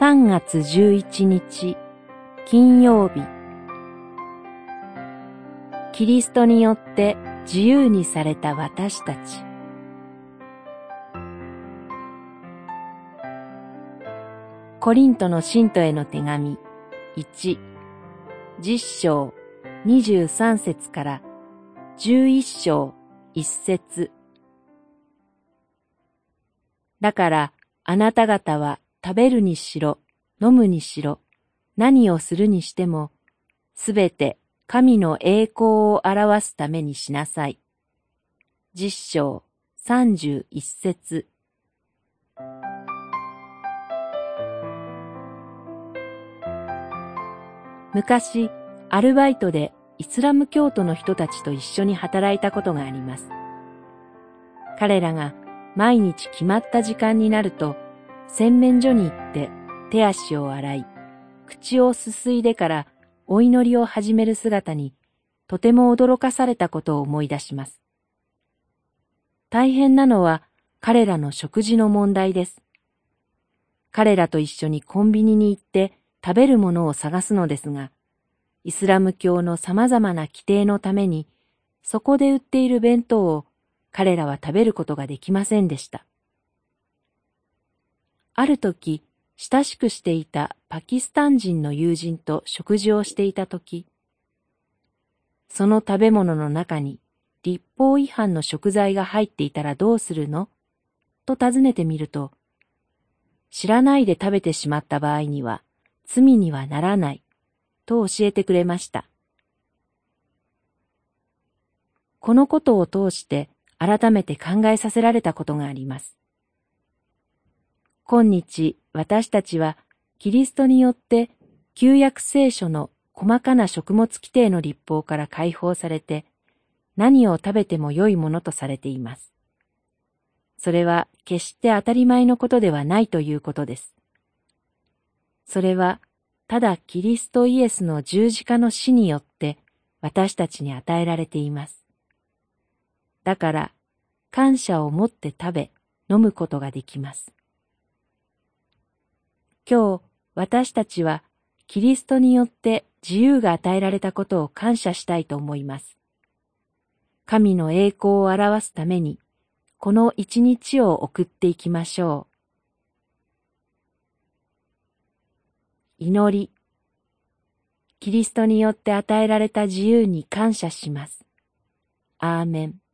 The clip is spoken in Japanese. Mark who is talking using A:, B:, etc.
A: 3月11日金曜日。キリストによって自由にされた私たち。コリントの信徒への手紙。1、10章。23節から。11章1節。だからあなた方は食べるにしろ、飲むにしろ、何をするにしても、すべて神の栄光を表すためにしなさい。実章三十一節昔、アルバイトでイスラム教徒の人たちと一緒に働いたことがあります。彼らが毎日決まった時間になると、洗面所に行って手足を洗い、口をすすいでからお祈りを始める姿に、とても驚かされたことを思い出します。大変なのは彼らの食事の問題です。彼らと一緒にコンビニに行って食べるものを探すのですが、イスラム教の様々な規定のために、そこで売っている弁当を彼らは食べることができませんでした。ある時、親しくしていたパキスタン人の友人と食事をしていた時、その食べ物の中に立法違反の食材が入っていたらどうするの？と尋ねてみると、知らないで食べてしまった場合には罪にはならないと教えてくれました。このことを通して改めて考えさせられたことがあります。今日私たちはキリストによって旧約聖書の細かな食物規定の立法から解放されて何を食べても良いものとされています。それは決して当たり前のことではないということです。それはただキリストイエスの十字架の死によって私たちに与えられています。だから、感謝を持って食べ、飲むことができます。今日、私たちは、キリストによって自由が与えられたことを感謝したいと思います。神の栄光を表すために、この一日を送っていきましょう。祈り。キリストによって与えられた自由に感謝します。アーメン。